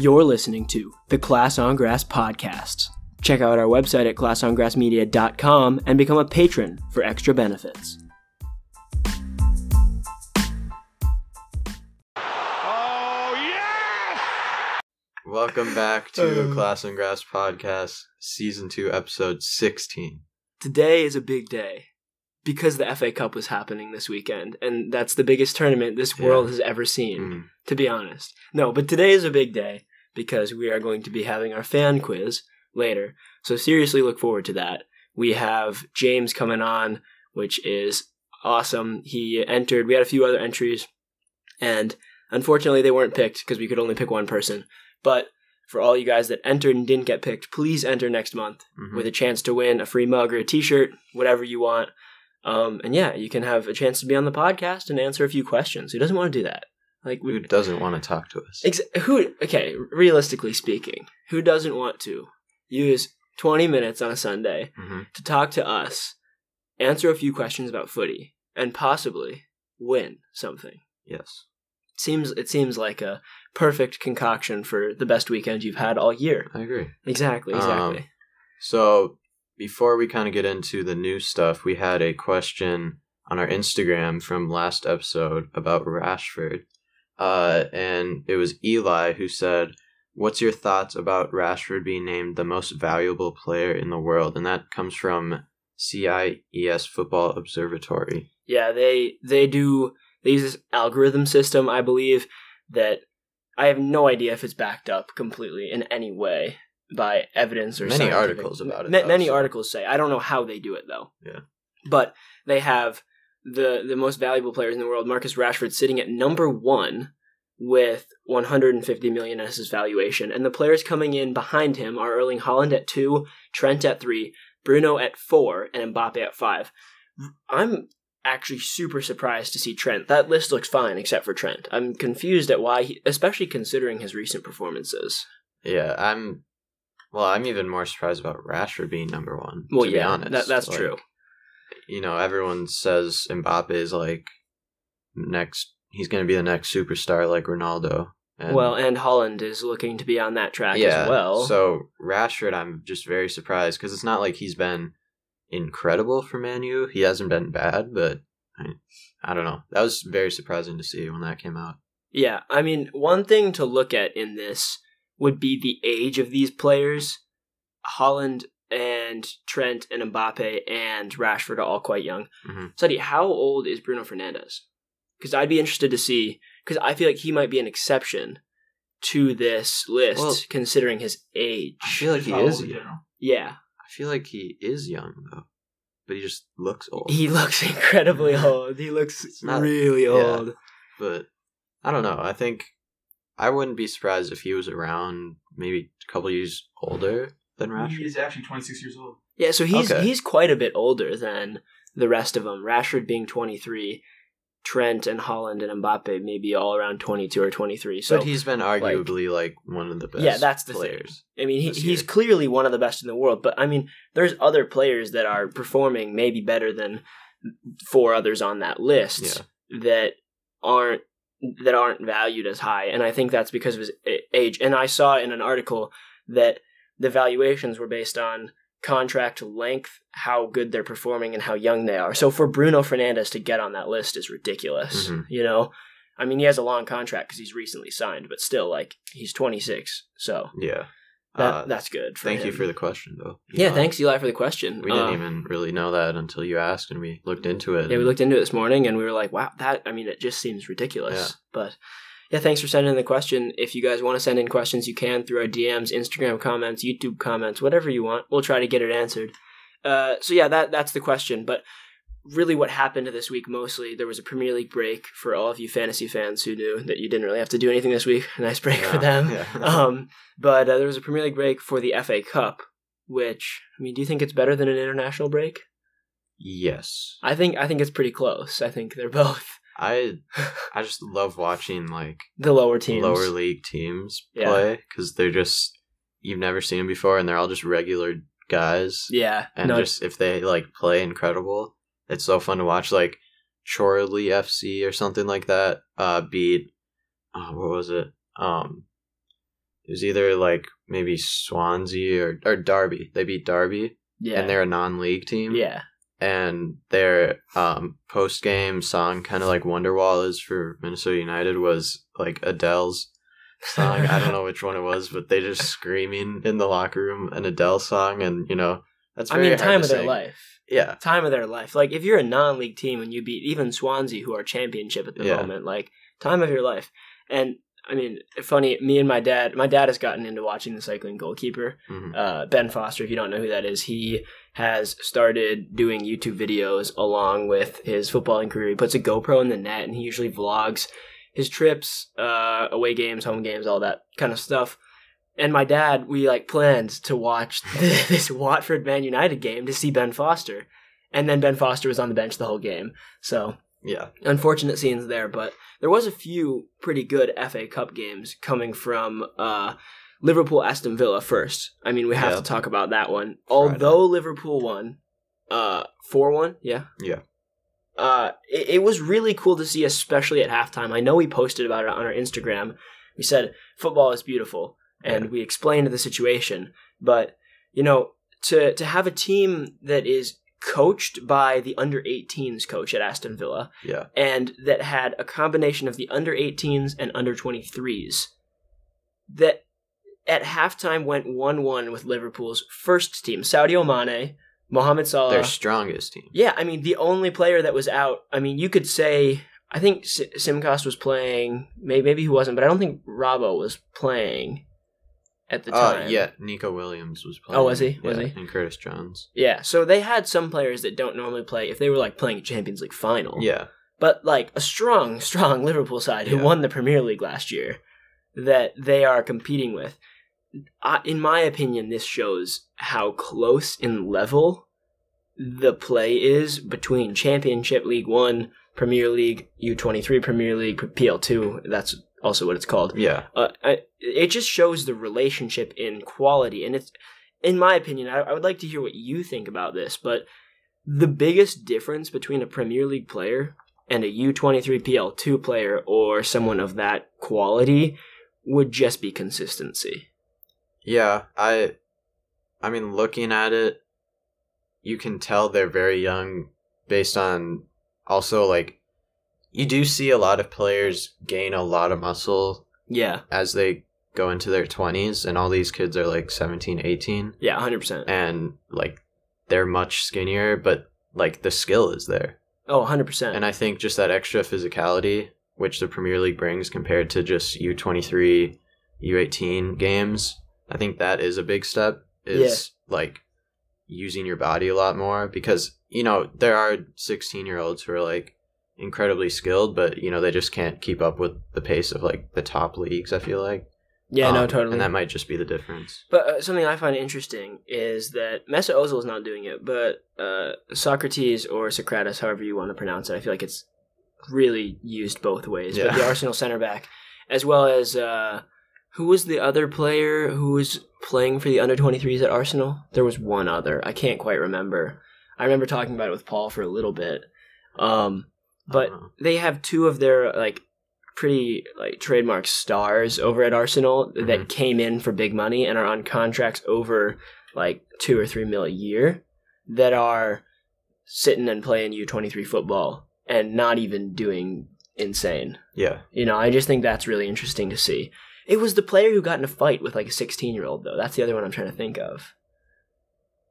You're listening to the Class on Grass podcast. Check out our website at classongrassmedia.com and become a patron for extra benefits. Oh, yes! Welcome back to Uh. Class on Grass Podcast, Season 2, Episode 16. Today is a big day because the FA Cup was happening this weekend, and that's the biggest tournament this Yeah. world has ever seen, Mm. to be honest. No, but today is a big day because we are going to be having our fan quiz later. So seriously look forward to that. We have James coming on, which is awesome. He entered, we had a few other entries, and unfortunately they weren't picked because we could only pick one person. But for all you guys that entered and didn't get picked, please enter next month Mhm. with a chance to win a free mug or a t-shirt, whatever you want. Um, and yeah, you can have a chance to be on the podcast and answer a few questions. Who doesn't want to do that? Like Who doesn't want to talk to us? ex- who? Okay, realistically speaking, who doesn't want to use twenty minutes on a Sunday Mhm. to talk to us, answer a few questions about footy, and possibly win something? Yes. Seems it seems like a perfect concoction for the best weekend you've had all year. I agree. Exactly, exactly. Um, So, before we kind of get into the new stuff, we had a question on our Instagram from last episode about Rashford. Uh, and it was Eli who said, What's your thoughts about Rashford being named the most valuable player in the world? And that comes from CIES Football Observatory. Yeah, they they do they use this algorithm system, I believe, that I have no idea if it's backed up completely in any way by evidence or Many scientific- articles about it, Ma- though, many so- articles say. I don't know how they do it though. Yeah. But they have the the most valuable players in the world, Marcus Rashford, sitting at number one with 150 million as his valuation, and the players coming in behind him are Erling Haaland at two, Trent at three, Bruno at four, and Mbappe at five. I'm actually super surprised to see Trent. That list looks fine except for Trent. I'm confused at why, he, especially considering his recent performances. Yeah, I'm. Well, I'm even more surprised about Rashford being number one. Well, to yeah, be honest, that, that's Like, true. You know, everyone says Mbappe is like next. He's going to be the next superstar, like Ronaldo. And well, and Haaland is looking to be on that track yeah. as well. So Rashford, I'm just very surprised because it's not like he's been incredible for Man U. He hasn't been bad, but I, I don't know. That was very surprising to see when that came out. Yeah, I mean, one thing to look at in this would be the age of these players. Haaland and Trent and Mbappe and Rashford are all quite young. Mhm. Sadi, how old is Bruno Fernandes? Because I'd be interested to see, because I feel like he might be an exception to this list, Well- considering his age. I feel like he How is. old, you? Yeah, I feel like he is young though, but he just looks old. he looks incredibly old. He looks not- really yeah. old. but I don't know. I think I wouldn't be surprised if he was around maybe a couple years older than Rashford. He's actually 26 years old. Yeah, so he's Okay. he's quite a bit older than the rest of them. Rashford being 23, Trent and Haaland and Mbappe maybe all around 22 or 23. So but he's been arguably like, one of the best. Yeah, that's the thing. players. I mean, he, he's clearly one of the best in the world. But I mean, there's other players that are performing maybe better than four others on that list that aren't that aren't valued as high. And I think that's because of his age. And I saw in an article that the valuations were based on contract length, how good they're performing, and how young they are. So for Bruno Fernandes to get on that list is ridiculous. Mhm. You know, I mean, he has a long contract because he's recently signed, but still, like he's 26, so Yeah. that Uh, that's good. For thank you for the question, though. yeah. Uh, Thanks, Eli, for the question. We didn't Uh, even really know that until you asked, and we looked into it. Yeah, we looked into it this morning and we were like, wow, that, I mean, it just seems ridiculous. Yeah. But yeah, thanks for sending the question. If you guys want to send in questions, you can through our DMs, Instagram comments, YouTube comments, whatever you want. We'll try to get it answered. Uh, so yeah, that that's the question. But really, what happened this week mostly, there was a Premier League break for all of you fantasy fans who knew that you didn't really have to do anything this week. Nice break for them. yeah. um, but uh, there was a Premier League break for the FA Cup, which I mean, do you think it's better than an international break? yes. I think I think it's pretty close. I think they're both I I just love watching like the lower teams. lower league teams Yeah. play because they're just you've never seen them before, and they're all just regular guys. Yeah, and no, just if they like play incredible, it's so fun to watch. Like Chorley FC or something like that. Uh, beat uh, what was it? Um, It was either like maybe Swansea or or Derby. They beat Derby, Yeah. and they're a non-league team. yeah. And their um, post game song, kind of like Wonderwall is for Minnesota United, was like Adele's song. I don't know which one it was, but they just screaming in the locker room an Adele song, and you know that's I mean, time of their sing. life. Yeah, Time of their life. Like if you're a non-league team and you beat even Swansea, who are championship at the Yeah. moment, like time of your life. And I mean, funny. Me and my dad. My dad has gotten into watching the cycling goalkeeper. Mhm. uh, Ben Foster, if you don't know who that is, he has started doing YouTube videos along with his footballing career. He puts a GoPro in the net and he usually vlogs his trips, uh, away games, home games, all that kind of stuff. And my dad, we like planned to watch this Watford Man United game to see Ben Foster. And then Ben Foster was on the bench the whole game. So yeah, unfortunate scenes there, but there was a few pretty good FA Cup games coming from uh, Liverpool Aston Villa first. I mean, we have Yeah. to talk about that one. Friday. Although Liverpool won uh, 4 1, yeah. Yeah. Uh, it, it was really cool to see, especially at halftime. I know we posted about it on our Instagram. We said football is beautiful, and Yeah. we explained the situation. But you know, to to have a team that is coached by the under 18s coach at Aston Villa, yeah, and that had a combination of the under 18s and under 23s that at halftime went 1-1 with Liverpool's first team Sadio Mane, Mohamed Salah. their strongest team. yeah, I mean the only player that was out, I mean you could say I think S- Tsimikas was playing, maybe, maybe he wasn't, but I don't think Rabo was playing at the Uh, time. yeah, Neco Williams was playing. Oh, was he? Was Yeah, he? And Curtis Jones. Yeah, so they had some players that don't normally play if they were like playing a Champions League final. Yeah, but like a strong, strong Liverpool side who Yeah. won the Premier League last year that they are competing with. I, in my opinion, this shows how close in level the play is between Championship League One, Premier League, U twenty three, Premier League, PL two. That's also what it's called. yeah, Uh, I, it just shows the relationship in quality, and it's, in my opinion, I, I would like to hear what you think about this. But the biggest difference between a Premier League player and a U twenty three PL two player, or someone of that quality, would just be consistency. yeah. I, I mean, looking at it, you can tell they're very young based on also like you do see a lot of players gain a lot of muscle Yeah, as they go into their 20s and all these kids are like 17 18 yeah, hundred percent. and like they're much skinnier but like the skill is there Oh, hundred percent. and i think just that extra physicality which the premier league brings compared to just u23 u18 games i think that is a big step is like using your body a lot more because you know there are 16 year olds who are like incredibly skilled but you know they just can't keep up with the pace of like the top leagues i feel like. Yeah, no, Um, totally. and that might just be the difference. But uh, something I find interesting is that Mesut Ozil is not doing it, but uh, Socrates or Socrates, however you want to pronounce it, I feel like it's really used both ways. But the Arsenal center back, as well as uh, who was the other player who was playing for the under 23s at Arsenal? There was one other. I can't quite remember. I remember talking about it with Paul for a little bit. Um, but know. they have two of their like pretty like trademark stars over at Arsenal that Mhm. came in for big money and are on contracts over like two or three mil a year that are sitting and playing U twenty three football and not even doing insane. yeah You know, I just think that's really interesting to see. It was the player who got in a fight with like a sixteen year old though. That's the other one I'm trying to think of.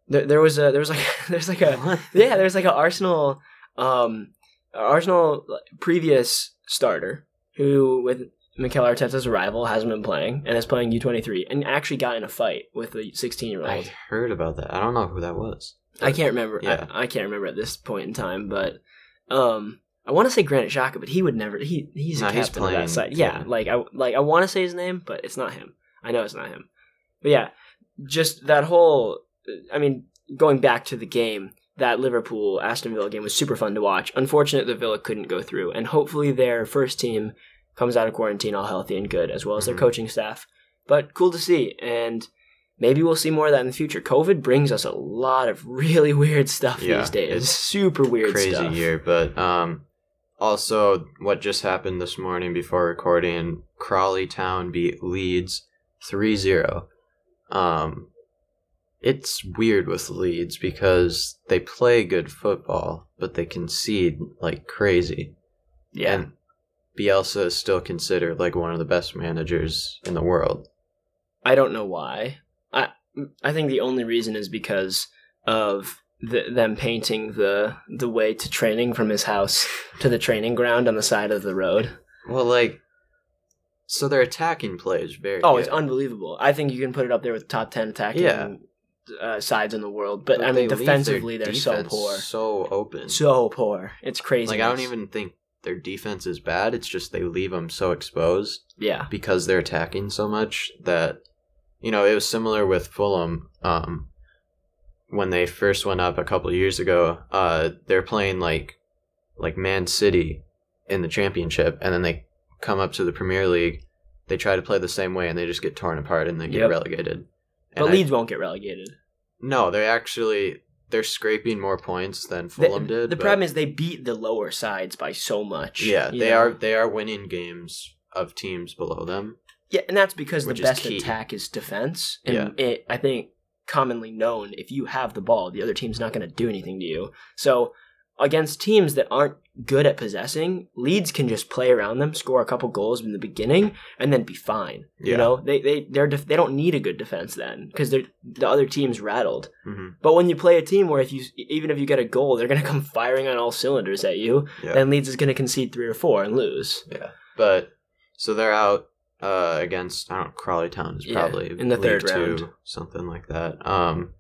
There, there was a there was like there's like a yeah, there's like an Arsenal, um, Arsenal previous starter who, with Mikel Arteta's arrival, hasn't been playing and is playing U twenty three, and actually got in a fight with a sixteen year old. i old. heard about that i don't know who that was I can't remember. Yeah. I, I can't remember at this point in time, but um, I want to say Granit Xhaka, but he would never. He he's a No, captain of that side. Yeah, yeah. like I like I want to say his name, but it's not him. I know it's not him. But yeah, just that whole. I mean, going back to the game, that Liverpool Aston Villa game was super fun to watch. Unfortunate that Villa couldn't go through, and hopefully their first team comes out of quarantine all healthy and good, as well as their coaching staff. But cool to see, and maybe we'll see more of that in the future. COVID brings us a lot of really weird stuff Yeah, these days. it's super weird crazy stuff. year but um also what just happened this morning before recording crawley town beat leeds 3-0. Um it's weird with Leeds because they play good football, but they concede like crazy. Yeah. And Bielsa is still considered like one of the best managers in the world. I don't know why. I think the only reason is because of the, them painting the the way to training from his house to the training ground on the side of the road. Well, like, so their attacking play is very. Oh, good. it's unbelievable. I think you can put it up there with top ten attacking Yeah. uh, sides in the world. But, But I mean, defensively, they're so poor, so open. so poor. It's crazy. like I don't even think their defense is bad. It's just they leave them so exposed Yeah, because they're attacking so much that you know it was similar with Fulham. Um, when they first went up a couple of years ago, uh, they're playing like like Man City in the championship, and then they come up to the Premier League. They try to play the same way, and they just get torn apart and they get Yep. relegated. but And I- Leeds won't get relegated. no, they actually they're scraping more points than The, Fulham did. the but- problem is they beat the lower sides by so much. yeah, they know? are they are winning games of teams below them. Yeah, and that's because the best key. attack is defense. And Yeah. it, I think commonly known, if you have the ball, the other team's not going to do anything to you. So against teams that aren't good at possessing, Leeds can just play around them, score a couple goals in the beginning, and then be fine. You know, they they they're def- they don't need a good defense then because they're the other team's rattled. hmm But when you play a team where if you even if you get a goal, they're going to come firing on all cylinders at you, Yeah. then Leeds is going to concede three or four and lose. Yeah, but so they're out uh, against I don't know Crawley Town is Yeah, probably in the third Two, round. something like that. Um,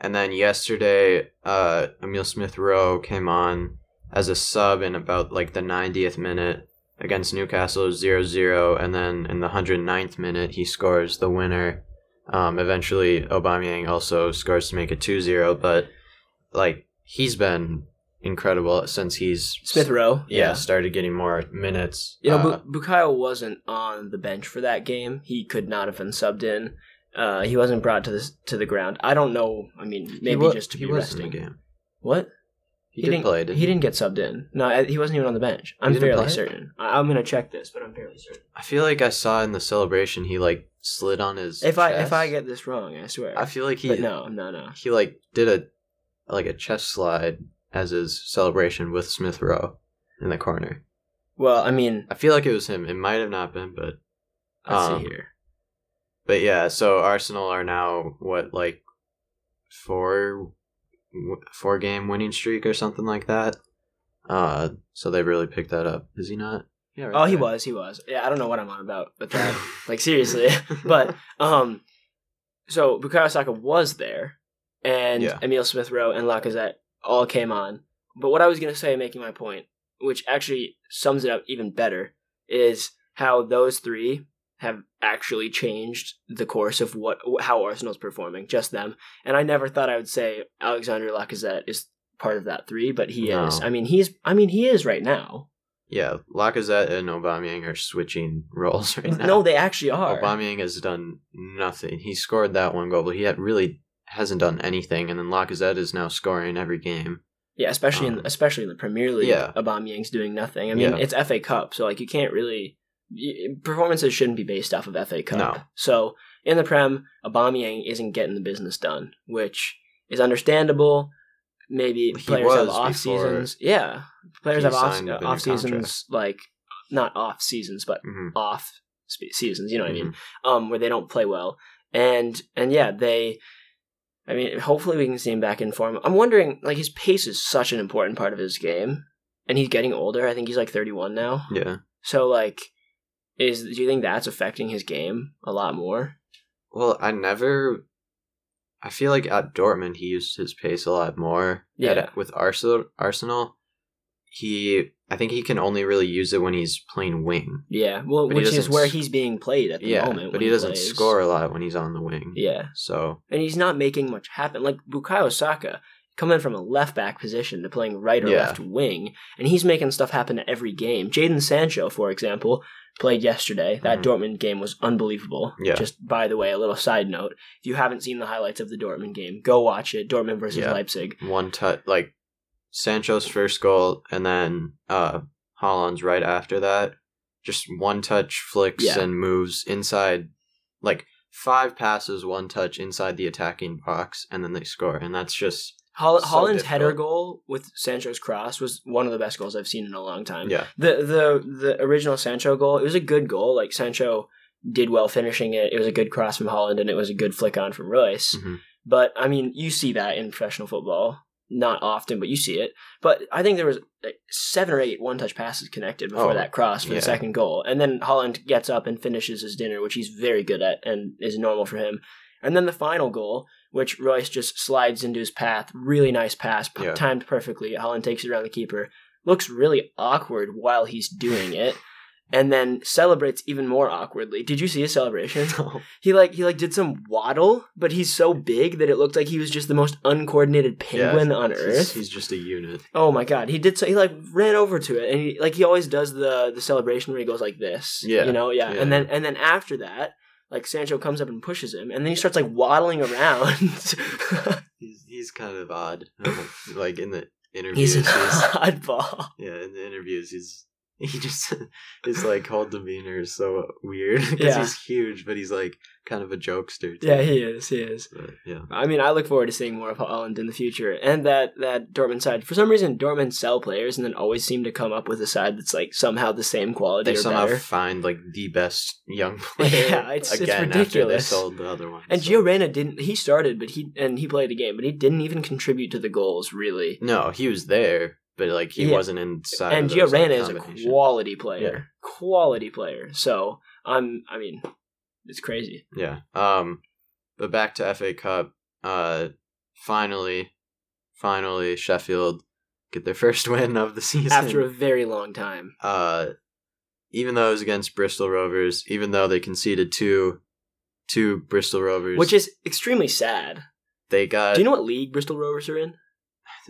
and then yesterday, uh, Emil Smith Rowe came on as a sub in about like the 90th minute against Newcastle 0-0 and then in the 109th minute he scores the winner. Um, eventually Aubameyang also scores to make it 2-0, but like he's been incredible since he's Smith Rowe, yeah, started getting more minutes. You know, Uh, Bu- Bukayo wasn't on the bench for that game. He could not have been subbed in. Uh, he wasn't brought to the to the ground. I don't know. I mean, maybe wa- just to he be was resting. game. What? He, did didn't play. Didn't he didn't get subbed in. No, he wasn't even on the bench. I'm fairly play? certain. I, I'm gonna check this, but I'm fairly certain. I feel like I saw in the celebration he like slid on his. If I if. I get this wrong, I swear. I feel like he. but no, no, no. He like did a like a chest slide as his celebration with Smith Rowe in the corner. Well, I mean, I feel like it was him. It might have not been, but let's Um, see here. but yeah. So Arsenal are now what like four four game winning streak or something like that. Uh, so they really picked that up. Is he not? Yeah. right Oh, he was. He was. Yeah, I don't know what I'm on about with that. like seriously, but um, so Bukayo Saka was there, and Yeah. Emil Smith Rowe and Lacazette all came on. But what I was gonna say, making my point, which actually sums it up even better, is how those three have actually changed the course of what how Arsenal's performing. Just them, and I never thought I would say Alexander Lacazette is part of that three, but he No. is. I mean, he's. I mean, he is right now. Yeah, Lacazette and Aubameyang are switching roles right now. No, they actually are. Aubameyang has done nothing. He scored that one goal, but he had really hasn't done anything. And then Lacazette is now scoring every game. Yeah, especially in Um, especially in the Premier League, yeah. Aubameyang's doing nothing. I mean, Yeah. it's FA Cup, so like you can't really performances shouldn't be based off of FA Cup. No. So in the Prem, Aubameyang isn't getting the business done, which is understandable. Maybe He players have off seasons. Yeah, players have off, signed a new off seasons like not off seasons, but hmm off spe- seasons. You know what I mean? Mm-hmm. um, where they don't play well. And and yeah, they. I mean, hopefully we can see him back in form. I'm wondering, like, his pace is such an important part of his game, and he's getting older. I think he's like 31 now. Yeah. So like, is do you think that's affecting his game a lot more? Well, I never. I feel like at Dortmund he used his pace a lot more. Yeah. At- with Arsenal, Arsenal, he. I think he can only really use it when he's playing wing. Yeah, well, But which is where he's being played at the yeah, moment. but he doesn't plays. score a lot when he's on the wing. Yeah, So and he's not making much happen. Like Bukayo Saka coming from a left back position to playing right or Yeah. left wing, and he's making stuff happen at every game. Jadon Sancho, for example, played yesterday. That Mhm. Dortmund game was unbelievable. Yeah. Just by the way, a little side note: if you haven't seen the highlights of the Dortmund game, go watch it. Dortmund versus Yeah. Leipzig. one touch, like Sancho's first goal, and then uh Haaland's right after that. Just one touch flicks Yeah. and moves inside. Like five passes, one touch inside the attacking box, and then they score, and that's just So Haaland's difficult. header goal with Sancho's cross was one of the best goals I've seen in a long time. yeah, The the the original Sancho goal, it was a good goal. Like Sancho did well finishing it. It was a good cross from Haaland and it was a good flick on from Reus. Mhm. But I mean, you see that in professional football. Not often, but you see it. But I think there was like seven or eight one-touch passes connected before Oh, that cross for yeah. the second goal, and then Haaland gets up and finishes his dinner, which he's very good at and is normal for him. And then the final goal, which Reus just slides into his path, really nice pass, Yeah. timed perfectly. Haaland takes it around the keeper, looks really awkward while he's doing it, and then celebrates even more awkwardly. Did you see his celebration? He like he like did some waddle, but he's so big that it looked like he was just the most uncoordinated penguin on earth. He's just a unit. Oh my god, he did so. He like ran over to it, and he like he always does the the celebration where he goes like this. Yeah. you know, yeah. Yeah. And then and then after that, like Sancho comes up and pushes him, and then he starts like waddling around. He's he's kind of odd. like in the interviews, he's an he's, oddball. yeah, in the interviews, he's he just his like whole demeanor is so weird because Yeah. he's huge, but he's like kind of a jokester. Too. Yeah, he is. He is. But, yeah. I mean, I look forward to seeing more of Haaland in the future, and that that Dortmund side. For some reason, Dortmund sell players and then always seem to come up with a side that's like somehow the same quality They somehow better. find like the best young player Yeah, it's- it's again after they sold the other one. And so- Gio Reyna didn't. He started, but he and he played a game, but he didn't even contribute to the goals really. No, he was there, but like he Yeah. wasn't inside. and Gio like, is a quality player, Yeah. quality player. So I'm. I mean, it's crazy. Yeah. Um, but back to FA Cup. Uh, finally, finally, Sheffield get their first win of the season. After a very long time, uh, even though it was against Bristol Rovers, even though they conceded two, two Bristol Rovers, which is extremely sad. they got. Do you know what league Bristol Rovers are in?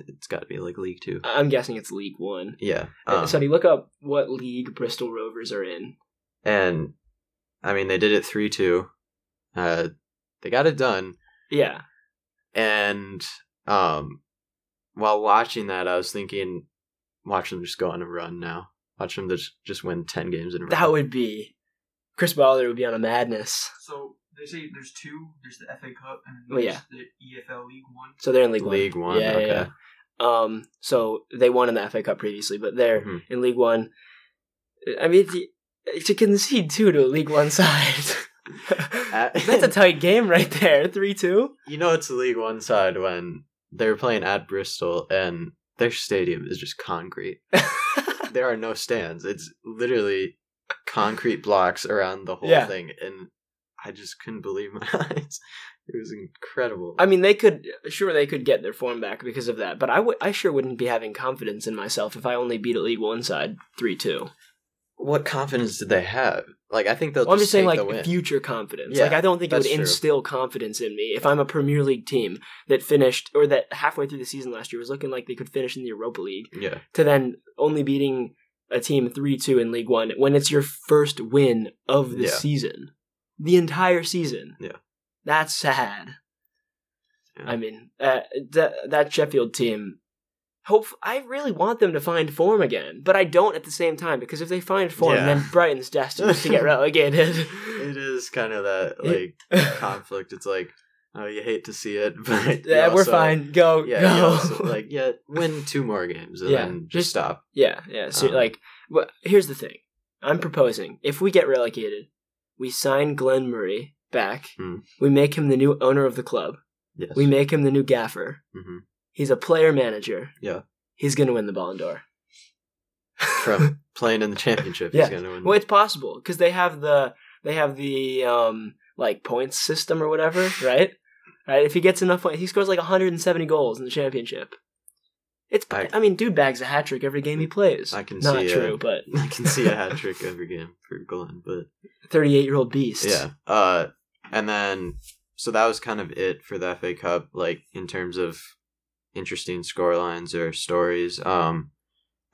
It's got to be like League Two. I'm guessing it's League One. Yeah. Uh, Um, Sonny, look up what league Bristol Rovers are in. and I mean, they did it three two. Uh, they got it done. Yeah, And um, while watching that, I was thinking, watch them just go on a run now. Watch them just just win ten games in a row. that would be Chris Baller would be on a madness. So they say there's two. There's the FA Cup and Oh, there's yeah. the EFL League One. So they're in League One. League One, Yeah, okay. yeah. Um, so they won in the FA Cup previously, but they're Mhm. in League One. I mean, to, to concede two to a League One side. That's a tight game right there. Three two. You know, it's the League One side when they were playing at Bristol and their stadium is just concrete. there are no stands. It's literally concrete blocks around the whole Yeah. thing, and I just couldn't believe my eyes. It was incredible. I mean, they could sure they could get their form back because of that, but I would I sure wouldn't be having confidence in myself if I only beat a League One side three two. what confidence did they have? Like, I think they'll Well, I'm just, saying, like future confidence. Yeah, like I don't think it would true. instill confidence in me if I'm a Premier League team that finished or that halfway through the season last year was looking like they could finish in the Europa League yeah, to then only beating a team three two in League One when it's your first win of the Yeah. season, the entire season. Yeah. that's sad. Yeah. I mean, uh, that that Sheffield team. Hope I really want them to find form again, but I don't at the same time because if they find form, Yeah. then Brighton's destined to get relegated. it is kind of that like conflict. It's like, oh, you hate to see it, but yeah, we're fine. Go, Yeah, go. also, like yeah, win two more games and Yeah, then just just- stop. yeah, yeah. So Um, like, but here's the thing: I'm proposing if we get relegated, we sign Glenn Murray back. Hmm. We make him the new owner of the club. Yes. We make him the new gaffer. hmm He's a player manager. Yeah. He's gonna win the Ballon d'Or. From playing in the championship, Yeah. he's gonna win. Well, it's possible because they have the they have the um like points system or whatever, right? Right. If he gets enough points, he scores like 170 goals in the championship. It's. I, I- mean, dude bags a hat trick every game he plays. I can Not see, true, but I can see a hat trick every game for Glenn, but 38 year old beast. yeah. Uh, and then so that was kind of it for the FA Cup, like in terms of interesting scorelines or stories. Um,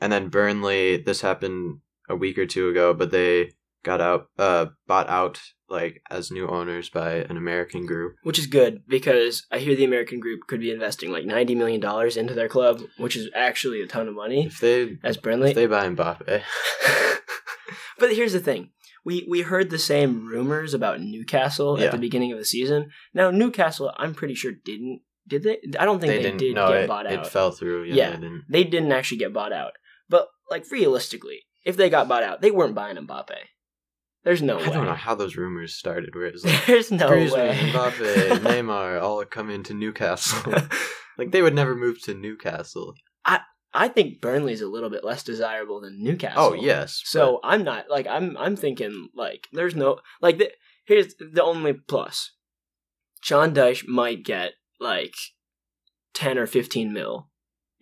and then Burnley, this happened a week or two ago, but they got out, uh, bought out like as new owners by an American group. Which is good because I hear the American group could be investing like 90 million dollars into their club, which is actually a ton of money. If they As Burnley, if they buy Mbappe, but here's the thing: we we heard the same rumors about Newcastle Yeah. at the beginning of the season. Now Newcastle, I'm pretty sure didn't did they? I don't think they, didn't. did no, get it, bought out. it fell through. Yeah, Yeah. They didn't. they didn't actually get bought out. But like realistically, if they got bought out, they weren't buying Mbappe. There's no way. I way. don't know how those rumors started. Where it's like There's no Griezmann, way. Mbappe, Neymar all come into Newcastle. like they would never move to Newcastle. I I think Burnley's a little bit less desirable than Newcastle. Oh yes. So I'm not like I'm I'm thinking like there's no like the, here's the only plus. Sean Dyche might get like ten or fifteen mil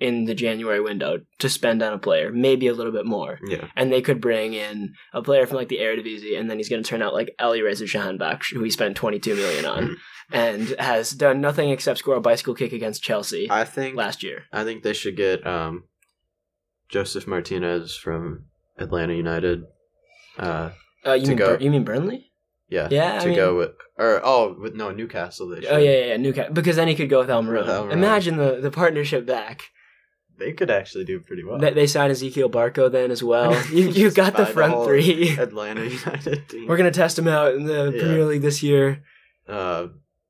in the January window to spend on a player, maybe a little bit more. yeah. And they could bring in a player from like the Eredivisie, and then he's going to turn out like Alireza Jahanbakhsh, who he spent 22 million on, and has done nothing except score a bicycle kick against Chelsea I think last year. I think they should get um, Josef Martinez from Atlanta United. Uh, Uh, you mean go. Bur- you mean Burnley? yeah. Yeah, I To mean- go with or oh with no Newcastle. They should. Oh yeah, yeah, yeah, Newcastle. Because then he could go with Almiron. Imagine the the partnership back. They could actually do pretty well. They, they signed Ezequiel Barco then as well. You you got the buy the front three. Atlanta United team. We're gonna test them out in the Yeah. Premier League this year. Uh,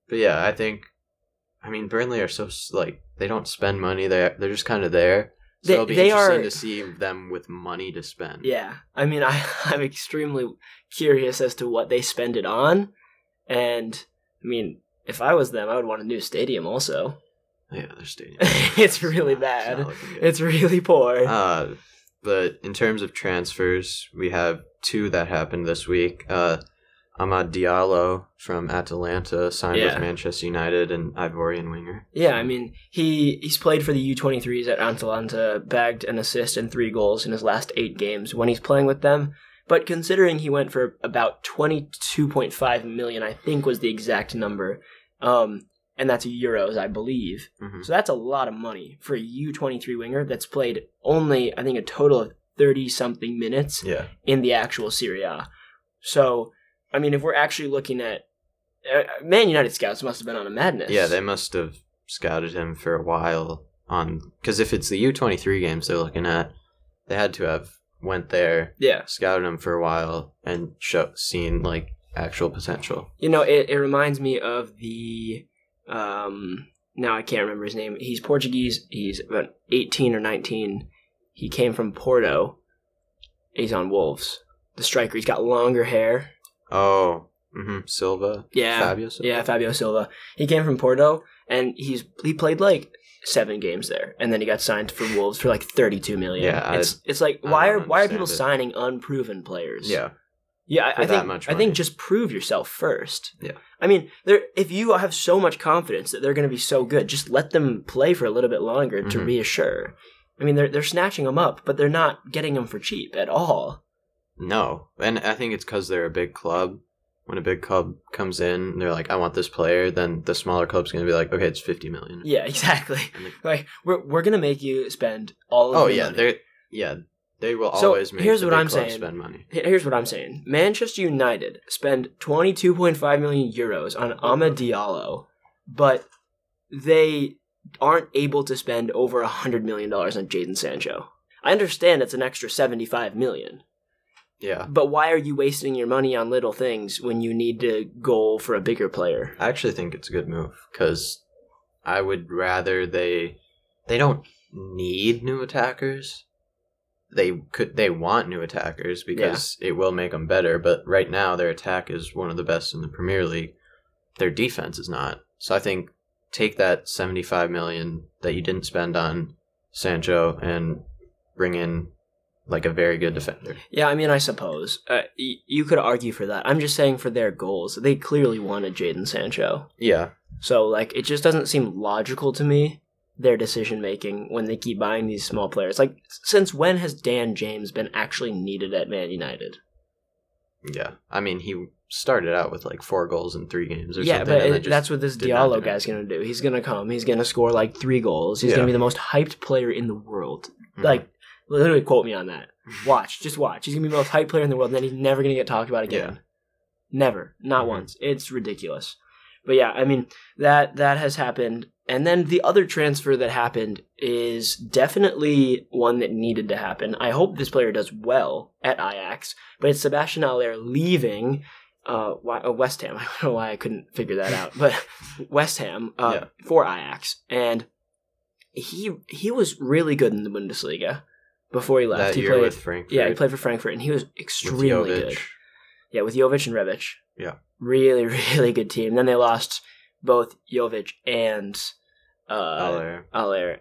but yeah, I think. I mean, Burnley are so like they don't spend money. They they're just kind of there. So They- it'll be they interesting are- to see them with money to spend. Yeah, I mean, I I'm extremely curious as to what they spend it on, and I mean, if I was them, I would want a new stadium. Also, yeah, their stadium. it's really bad. good. It's really poor. Uh, but in terms of transfers, we have two that happened this week. Uh, Amad Diallo from Atalanta signed Yeah. with Manchester United, an Ivorian winger. Yeah, I mean, he he's played for the U23s at Atalanta, bagged an assist and three goals in his last eight games when he's playing with them. But considering he went for about 22.5 million, I think was the exact number, um, and that's euros, I believe. Mhm. So that's a lot of money for a U23 winger that's played only, I think, a total of 30 something minutes Yeah, in the actual Serie A. So, I mean, if we're actually looking at uh, Man United scouts must have been on a madness. yeah, they must have scouted him for a while on because if it's the U twenty three games they're looking at, they had to have went there, yeah. scouted him for a while, and show, seen like actual potential. You know, it, it reminds me of the um now I can't remember his name. He's Portuguese. He's about 18 or 19. He came from Porto. He's on Wolves. The striker. He's got longer hair. Oh, hmm Silva, Yeah. Fabio Silva. Yeah, Fabio Silva. He came from Porto and he's he played like seven games there and then he got signed for Wolves for like 32 million. Yeah, I- it's it's like why are why are people it. signing unproven players? yeah. Yeah, I, I think much I think just prove yourself first. Yeah. I mean, if you have so much confidence that they're going to be so good, just let them play for a little bit longer to Mhm. reassure. I mean, they're they're snatching them up, but they're not getting them for cheap at all. No, and I think it's because they're a big club. When a big club comes in, they're like, "I want this player." Then the smaller club's going to be like, "Okay, it's fifty million. Yeah, exactly. The- Like we're we're going to make you spend all of oh your yeah, money. they're yeah, they will So, always make. here's the what I'm saying. Spend money. Here's what I'm saying. Manchester United spend 22.5 million euros on Amad Diallo, but they aren't able to spend over 100 million dollars on Jadon Sancho. I understand it's an extra 75 million, Yeah, but why are you wasting your money on little things when you need to go for a bigger player? I actually think it's a good move because I would rather they they don't need new attackers. They could they want new attackers because it will make them better. But right now, their attack is one of the best in the Premier League. Their defense is not. So I think take that seventy five million that you didn't spend on Sancho and bring in like a very good defender. Yeah, I mean, I suppose uh, y- you could argue for that. I'm just saying for their goals, they clearly wanted Jadon Sancho. Yeah, So like it just doesn't seem logical to me their decision making when they keep buying these small players. Like since when has Dan James been actually needed at Man United? yeah. I mean, he started out with like four goals in three games or yeah, something. but it, that's what this Diallo guy's going to do. He's going to come. He's going to score like 3 goals. He's Yeah. going to be the most hyped player in the world. Mhm. Like literally quote me on that. Watch, just watch. He's going to be the most hyped player in the world and then he's never going to get talked about again. Never. Not Mhm. once. It's ridiculous. But yeah, I mean, that that has happened and then the other transfer that happened is definitely one that needed to happen. I hope this player does well at Ajax, but it's Sebastien Haller leaving uh, uh, West Ham. I don't know why I couldn't figure that out, but West Ham uh, Yeah. for Ajax, and he he was really good in the Bundesliga before he left. that he year played, with Frankfurt. yeah, he played for Frankfurt, and he was extremely good. Yeah, with Jovic and Rebic. Yeah. Really, really good team. Then they lost both Jovic and uh. Haller.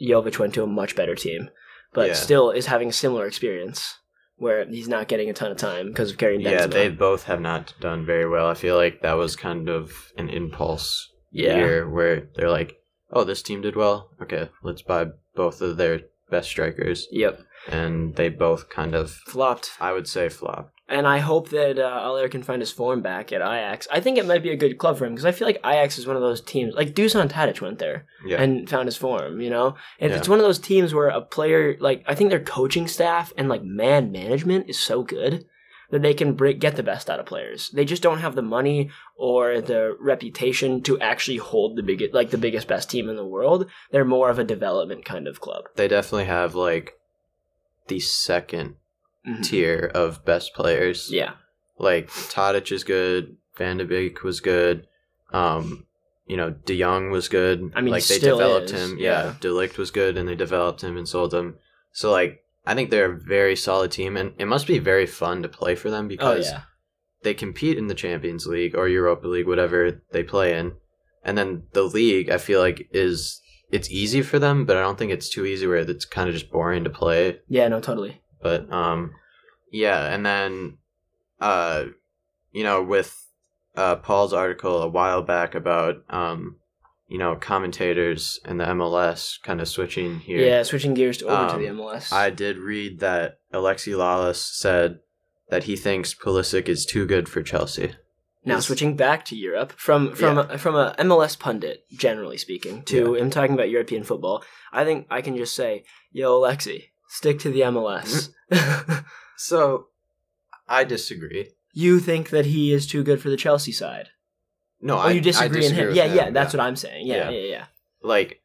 Jovic went to a much better team, but Yeah. still is having a similar experience where he's not getting a ton of time because of carrying Benzema. Yeah, they both have not done very well. I feel like that was kind of an impulse Yeah. year where they're like, "Oh, this team did well. Okay, let's buy both of their best strikers," Yep. and they both kind of, Flopped. I would say, flopped. And I hope that uh, Haller can find his form back at Ajax. I think it might be a good club for him because I feel like Ajax is one of those teams. Like Dusan Tadic went there. Yeah, and found his form, you know? And Yeah. it's one of those teams where a player, like, I think their coaching staff and, like, man management is so good that they can bring, get the best out of players. They just don't have the money or the reputation to actually hold the biggest, like, the biggest, best team in the world. They're more of a development kind of club. they definitely have like the second Mhm. tier of best players. Yeah. like Tadic is good. Van de Beek was good. Um, you know, De Jong was good. I mean, like he they developed is, him. Yeah, yeah. De Ligt was good, and they developed him and sold him. So like, I think they're a very solid team, and it must be very fun to play for them Oh, because yeah. they compete in the Champions League or Europa League, whatever they play in, and then the league. I feel like is it's easy for them, but I don't think it's too easy where it's kind of just boring to play Yeah, no, totally. But um yeah and then uh you know with uh paul's article a while back about um you know commentators and the mls kind of switching here. Yeah, switching gears to over to Um, the MLS. i did read that alexi Lalas said that he thinks Pulisic is too good for chelsea. Now switching back to Europe from from a, from a MLS pundit, generally speaking, to him talking about European football, I think I can just say, "Yo, Alexi, stick to the MLS." Mm-hmm. so i disagree you think that he is too good for the Chelsea side? no Oh, I, you disagree, I disagree in him? with Yeah, him, yeah, that's what I'm saying. Yeah, Yeah. yeah, yeah. like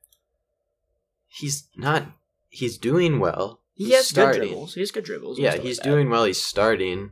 he's not he's doing well He He's has good dribbles. He has good dribbles. Yeah, he's like doing well. He's starting.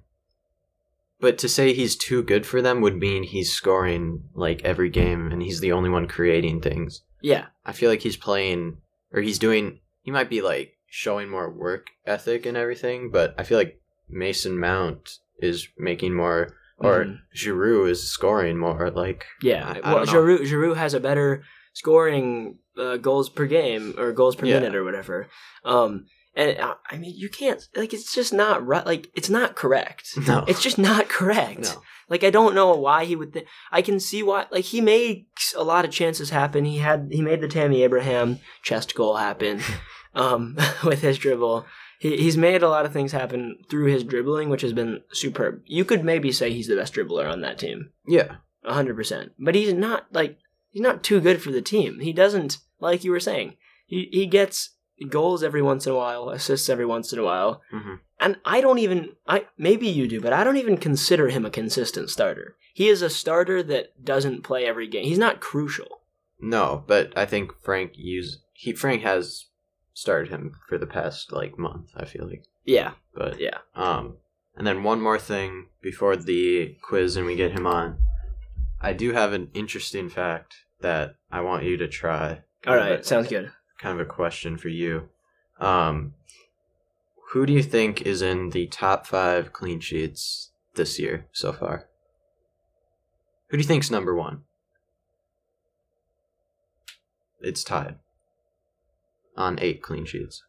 But to say he's too good for them would mean he's scoring like every game and he's the only one creating things. Yeah, I feel like he's playing or he's doing he might be like showing more work ethic and everything, but I feel like Mason Mount is making more or Mhm. Giroud is scoring more like yeah. I- I well. Giroud, Giroud has a better scoring uh, goals per game or goals per Yeah. minute or whatever. Um, and uh, I mean, you can't like it's just not right. Like it's not correct. no. It's just not correct. no. Like I don't know why he would. Th- I can see why. Like he makes a lot of chances happen. He had he made the Tammy Abraham chest goal happen, um, with his dribble. He, he's made a lot of things happen through his dribbling, which has been superb. You could maybe say he's the best dribbler on that team, Yeah. hundred percent. But he's not like he's not too good for the team. He doesn't like you were saying. He he gets goals every once in a while, assists every once in a while. Mhm. And I don't even I maybe you do, but I don't even consider him a consistent starter. He is a starter that doesn't play every game. He's not crucial. No, but I think Frank use he Frank has started him for the past like month, I feel like. Yeah, But yeah. Um, and then one more thing before the quiz and we get him on. I do have an interesting fact that I want you to try. All right, a- sounds good. Kind of a question for you. Um, who do you think is in the top five clean sheets this year so far? Who do you think's number one? It's tied on eight clean sheets.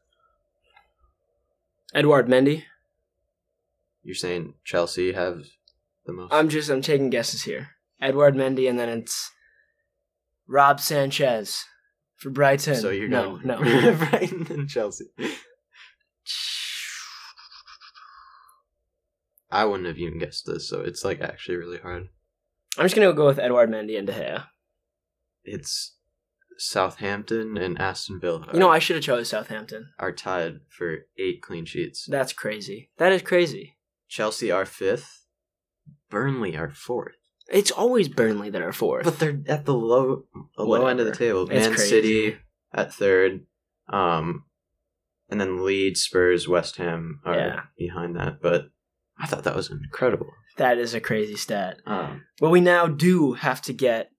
Edward Mendy. You're saying Chelsea have the most? I'm just I'm taking guesses here. Edward Mendy, and then it's Rob Sanchez for Brighton. So you're no, going no. Brighton and Chelsea. I wouldn't have even guessed this, so it's like actually really hard. I'm just gonna go with Edward Mendy and De Gea. It's Southampton and Aston Villa. You know, I should have chose Southampton. are tied for eight clean sheets. That's crazy. That is crazy. Chelsea are fifth. Burnley are fourth. It's always Burnley that are fourth. But they're at the low, the low end of the table. It's Man crazy. City at third, um, and then Leeds, Spurs, West Ham are Yeah. behind that. But I thought that was incredible. that is a crazy stat. Um, Well, we now do have to get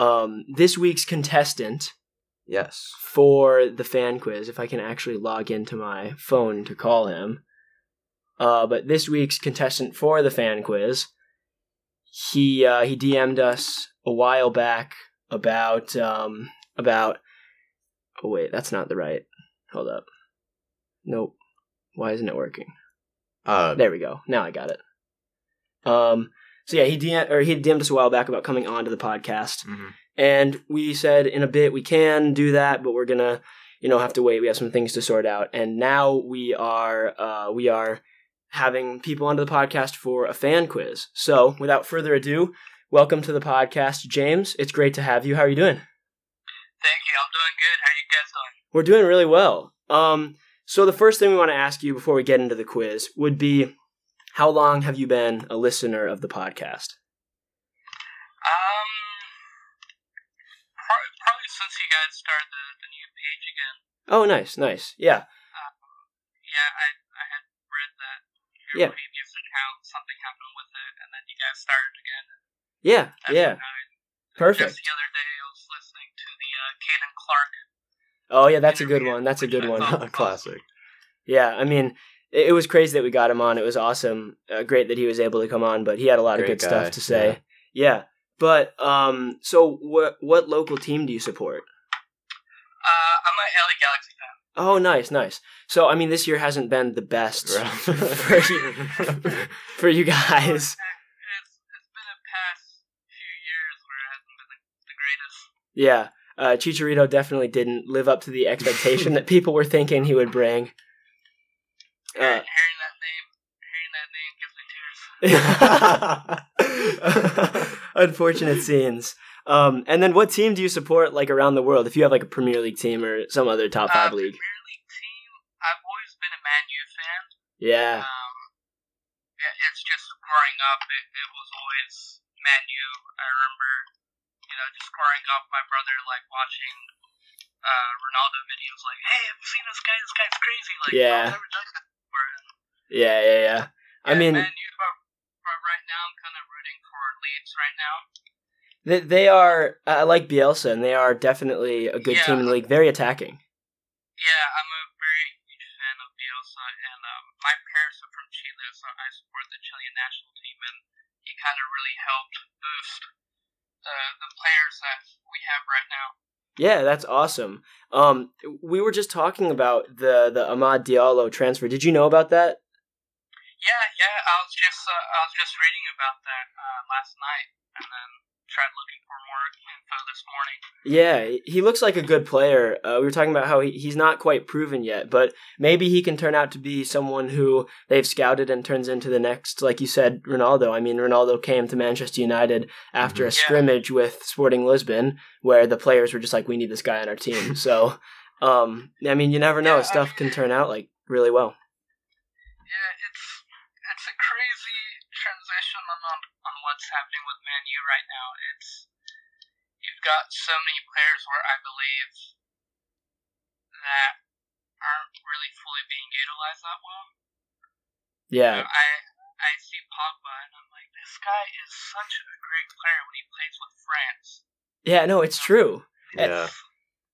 um, this week's contestant yes, for the fan quiz. If I can actually log into my phone to call him. Uh, but this week's contestant for the fan quiz, he uh, he DM'd us a while back about um, about. Oh wait, that's not the right. Hold up. Nope. Why isn't it working? uh, There we go. Now I got it. Um. So yeah, he DM or he DM'd us a while back about coming on to the podcast, mhm. and we said in a bit we can do that, but we're gonna, you know, have to wait. We have some things to sort out, and now we are uh, we are having people onto the podcast for a fan quiz. So without further ado, welcome to the podcast, James. It's great to have you. How are you doing? Thank you. I'm doing good. How are you guys doing? We're doing really well. Um, so the first thing we want to ask you before we get into the quiz would be, how long have you been a listener of the podcast? Um, pro- probably since you guys started the, the new page again. Oh, nice, nice. Yeah, Yeah, I I had read that your Yeah. previous account something happened with it, and then you guys started again. yeah, yeah. I- Perfect. Just the other day, I was listening to the uh, Caden Clark. Oh, yeah, that's a good one. That's a good one. Classic. Yeah, I mean, it, it was crazy that we got him on. It was awesome. Uh, great that he was able to come on, but he had a lot of good guy, stuff to say. Yeah. But um so what what local team do you support? Uh, I'm a LA Galaxy fan. Oh, nice, nice. So I mean this year hasn't been the best for you, for you guys. It's it's been a past few years where it hasn't been the, the greatest. Yeah. Uh Chicharito definitely didn't live up to the expectation that people were thinking he would bring. Uh, hearing that name, hearing that name gives me tears. Unfortunate scenes. Um, and then what team do you support like around the world? If you have like a Premier League team or some other top five uh, league. Premier League team. I've always been a Man U fan. Yeah. Um, yeah, it's just growing up, it, it was always Man U. I remember, you know, just growing up, my brother like watching uh, Ronaldo videos, like, "Hey, have you seen this guy? This guy's crazy!" Like, Yeah. I've never done that before. And, Yeah, yeah, yeah. I yeah, mean, Man U, but, but right now, I'm kind of rooting for Leeds right now. they, they are. I like Bielsa, and they are definitely a good Yeah. team in the league. Very attacking. Yeah, I'm a very huge fan of Bielsa, and um, my parents are from Chile, so I support the Chilean national team, and he kind of really helped boost the the players that we have right now. Yeah, that's awesome. Um, we were just talking about the the Amad Diallo transfer. Did you know about that? Yeah, yeah, I was just uh, I was just reading about that uh, last night, and then tried looking for more info this morning. Yeah, he looks like a good player. Uh, we were talking about how he, he's not quite proven yet, but maybe he can turn out to be someone who they've scouted and turns into the next, like you said, Ronaldo. I mean, Ronaldo came to Manchester United after a Mhm. Yeah. scrimmage with Sporting Lisbon, where the players were just like, "We need this guy on our team." so, um, I mean, you never know. Yeah, I Stuff mean- can turn out like really well. Yeah, it's it's a crazy transition on on, on what's happening with Man U right now. It's you've got so many players where I believe that aren't really fully being utilized that well. Yeah, I I see Pogba and I'm like, this guy is such a great player when he plays with France. yeah, no, it's true. Yeah.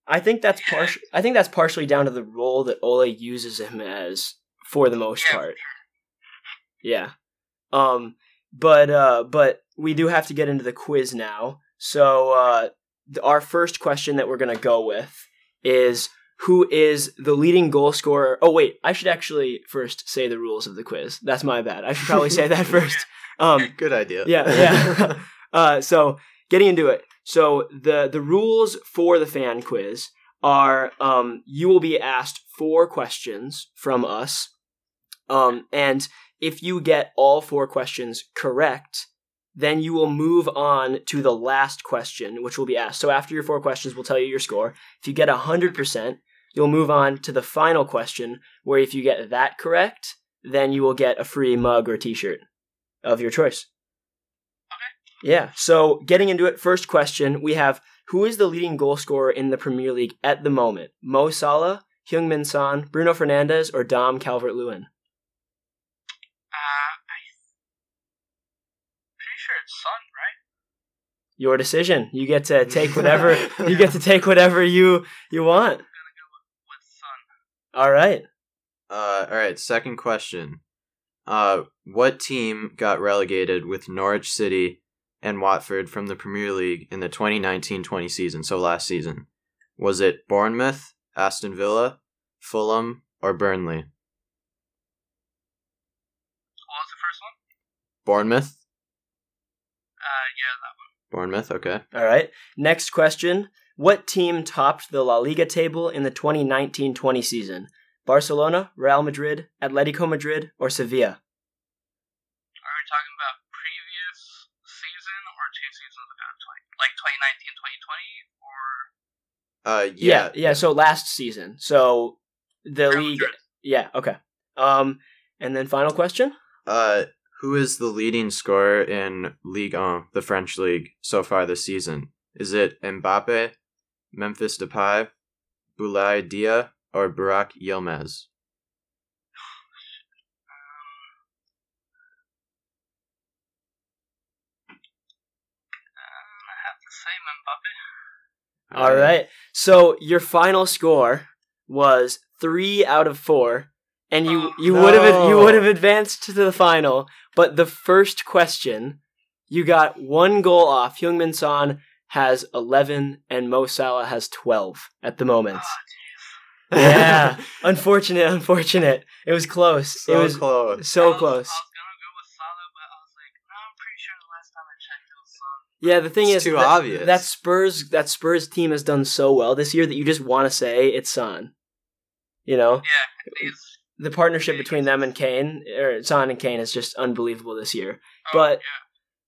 I think that's Yeah. partially. I think that's partially down to the role that Ole uses him as for the most Yeah, part. Yeah. Um but uh but we do have to get into the quiz now. So uh our first question that we're going to go with is who is the leading goal scorer? Oh wait, I should actually first say the rules of the quiz. That's my bad. I should probably say that first. Um Good idea. yeah, yeah. uh, so getting into it. So the the rules for the fan quiz are um, you will be asked four questions from us, um, and if you get all four questions correct, then you will move on to the last question, which will be asked. So after your four questions, we'll tell you your score. If you get hundred percent, you'll move on to the final question, where if you get that correct, then you will get a free mug or T-shirt of your choice. Okay. Yeah. So getting into it, first question we have who is the leading goal scorer in the Premier League at the moment? Mo Salah, Heung-min Son, Bruno Fernandes, or Dom Calvert Lewin? Uh, I pretty sure it's Son, right? Your decision. You get to take whatever you get to take whatever you you want. I'm gonna go with, with Son. All right. Uh, all right. Second question. Uh, what team got relegated with Norwich City and Watford from the Premier League in the 2019-20 season? So last season, was it Bournemouth, Aston Villa, Fulham, or Burnley? What was the first one? Bournemouth. Uh, yeah, that one. Bournemouth. Okay. All right. Next question. What team topped the La Liga table in the 2019-20 season? Barcelona, Real Madrid, Atletico Madrid, or Sevilla? Are we talking about previous season or two seasons ago? 20, like 2019, 2020? Or. Uh, Yeah, yeah. yeah, so last season. So the Real league Madrid. Yeah, okay. Um and then final question? Uh, who is the leading scorer in Ligue 1, the French league, so far this season? Is it Mbappe, Memphis Depay, Boulaye Dia, or Burak Yilmaz? Um, I have to say Mbappe. All right. So your final score was 3 out of 4 and you Oh, you would have you would have advanced to the final, but the first question you got one goal off. Heung-min Son has 11 and Mo Salah has 12 at the moment. Oh, yeah. unfortunate, unfortunate. It was close. so it was close. so close. I was gonna go with Salah, but I was like, no, I'm pretty sure the last time I checked it was Son. Yeah, the thing It's is too that, obvious. that Spurs that Spurs team has done so well this year that you just want to say it's Son. You know, Yeah. The partnership between them and Kane, or Son and Kane, is just unbelievable this year. Oh, But- yeah.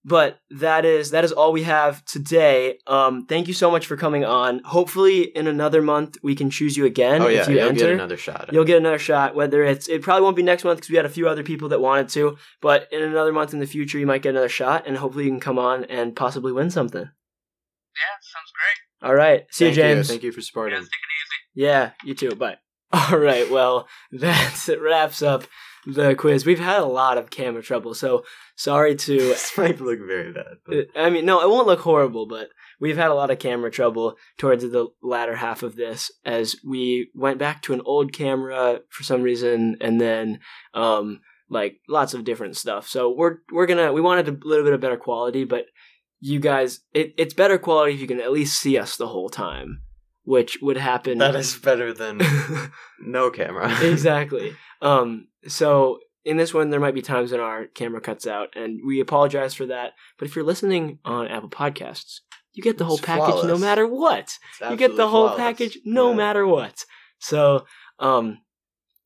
But that is that is all we have today. Um, thank you so much for coming on. Hopefully, in another month we can choose you again Oh yeah, if you you'll enter. get another shot. You'll get another shot. Whether it's it probably won't be next month because we had a few other people that wanted to, but in another month in the future you might get another shot, and hopefully you can come on and possibly win something. Yeah, sounds great. All right, see Thank you, James. Thank you for supporting. guys take it easy. Yeah, you too. Bye. All right. Well, that wraps up the quiz. We've had a lot of camera trouble, so sorry to. this might look very bad. But I mean, no, it won't look horrible, but we've had a lot of camera trouble towards the latter half of this as we went back to an old camera for some reason, and then um, like lots of different stuff. So we're we're gonna we wanted a little bit of better quality, but you guys, it, it's better quality if you can at least see us the whole time, which would happen. that is better than no camera. exactly. Um, so in this one, there might be times when our camera cuts out, and we apologize for that. But if you're listening on Apple Podcasts, you get the whole It's package no matter what. You get the whole flawless. package no Yeah. matter what. So, um,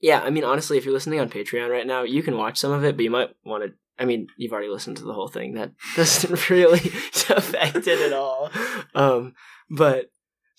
yeah, I mean, honestly, if you're listening on Patreon right now, you can watch some of it, but you might want to. I mean, you've already listened to the whole thing. That doesn't really affect it at all. Um, but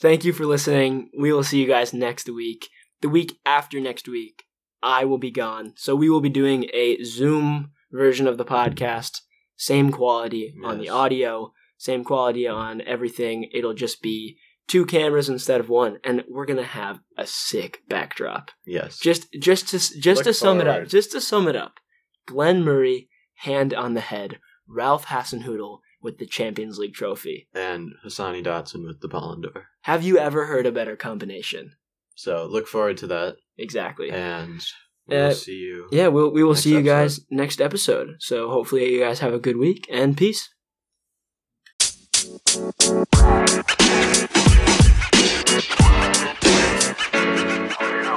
thank you for listening. We will see you guys next week. The week after next week, I will be gone. So we will be doing a Zoom version of the podcast. Same quality on the audio, same quality on everything. It'll just be two cameras instead of one, and we're gonna have a sick backdrop. Yes. Just, just to, just Look to sum it up, just to sum it up, Glenn Murray, hand on the head, Ralph Hasenhüttl with the Champions League trophy. and Hassani Dotson with the Ballon d'Or. Have you ever heard a better combination? So look forward to that. Exactly. And we'll uh, see you. Yeah, we'll, we will see you guys episode. next episode. So hopefully you guys have a good week and peace. you know,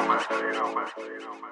man. You know, man. You know, man.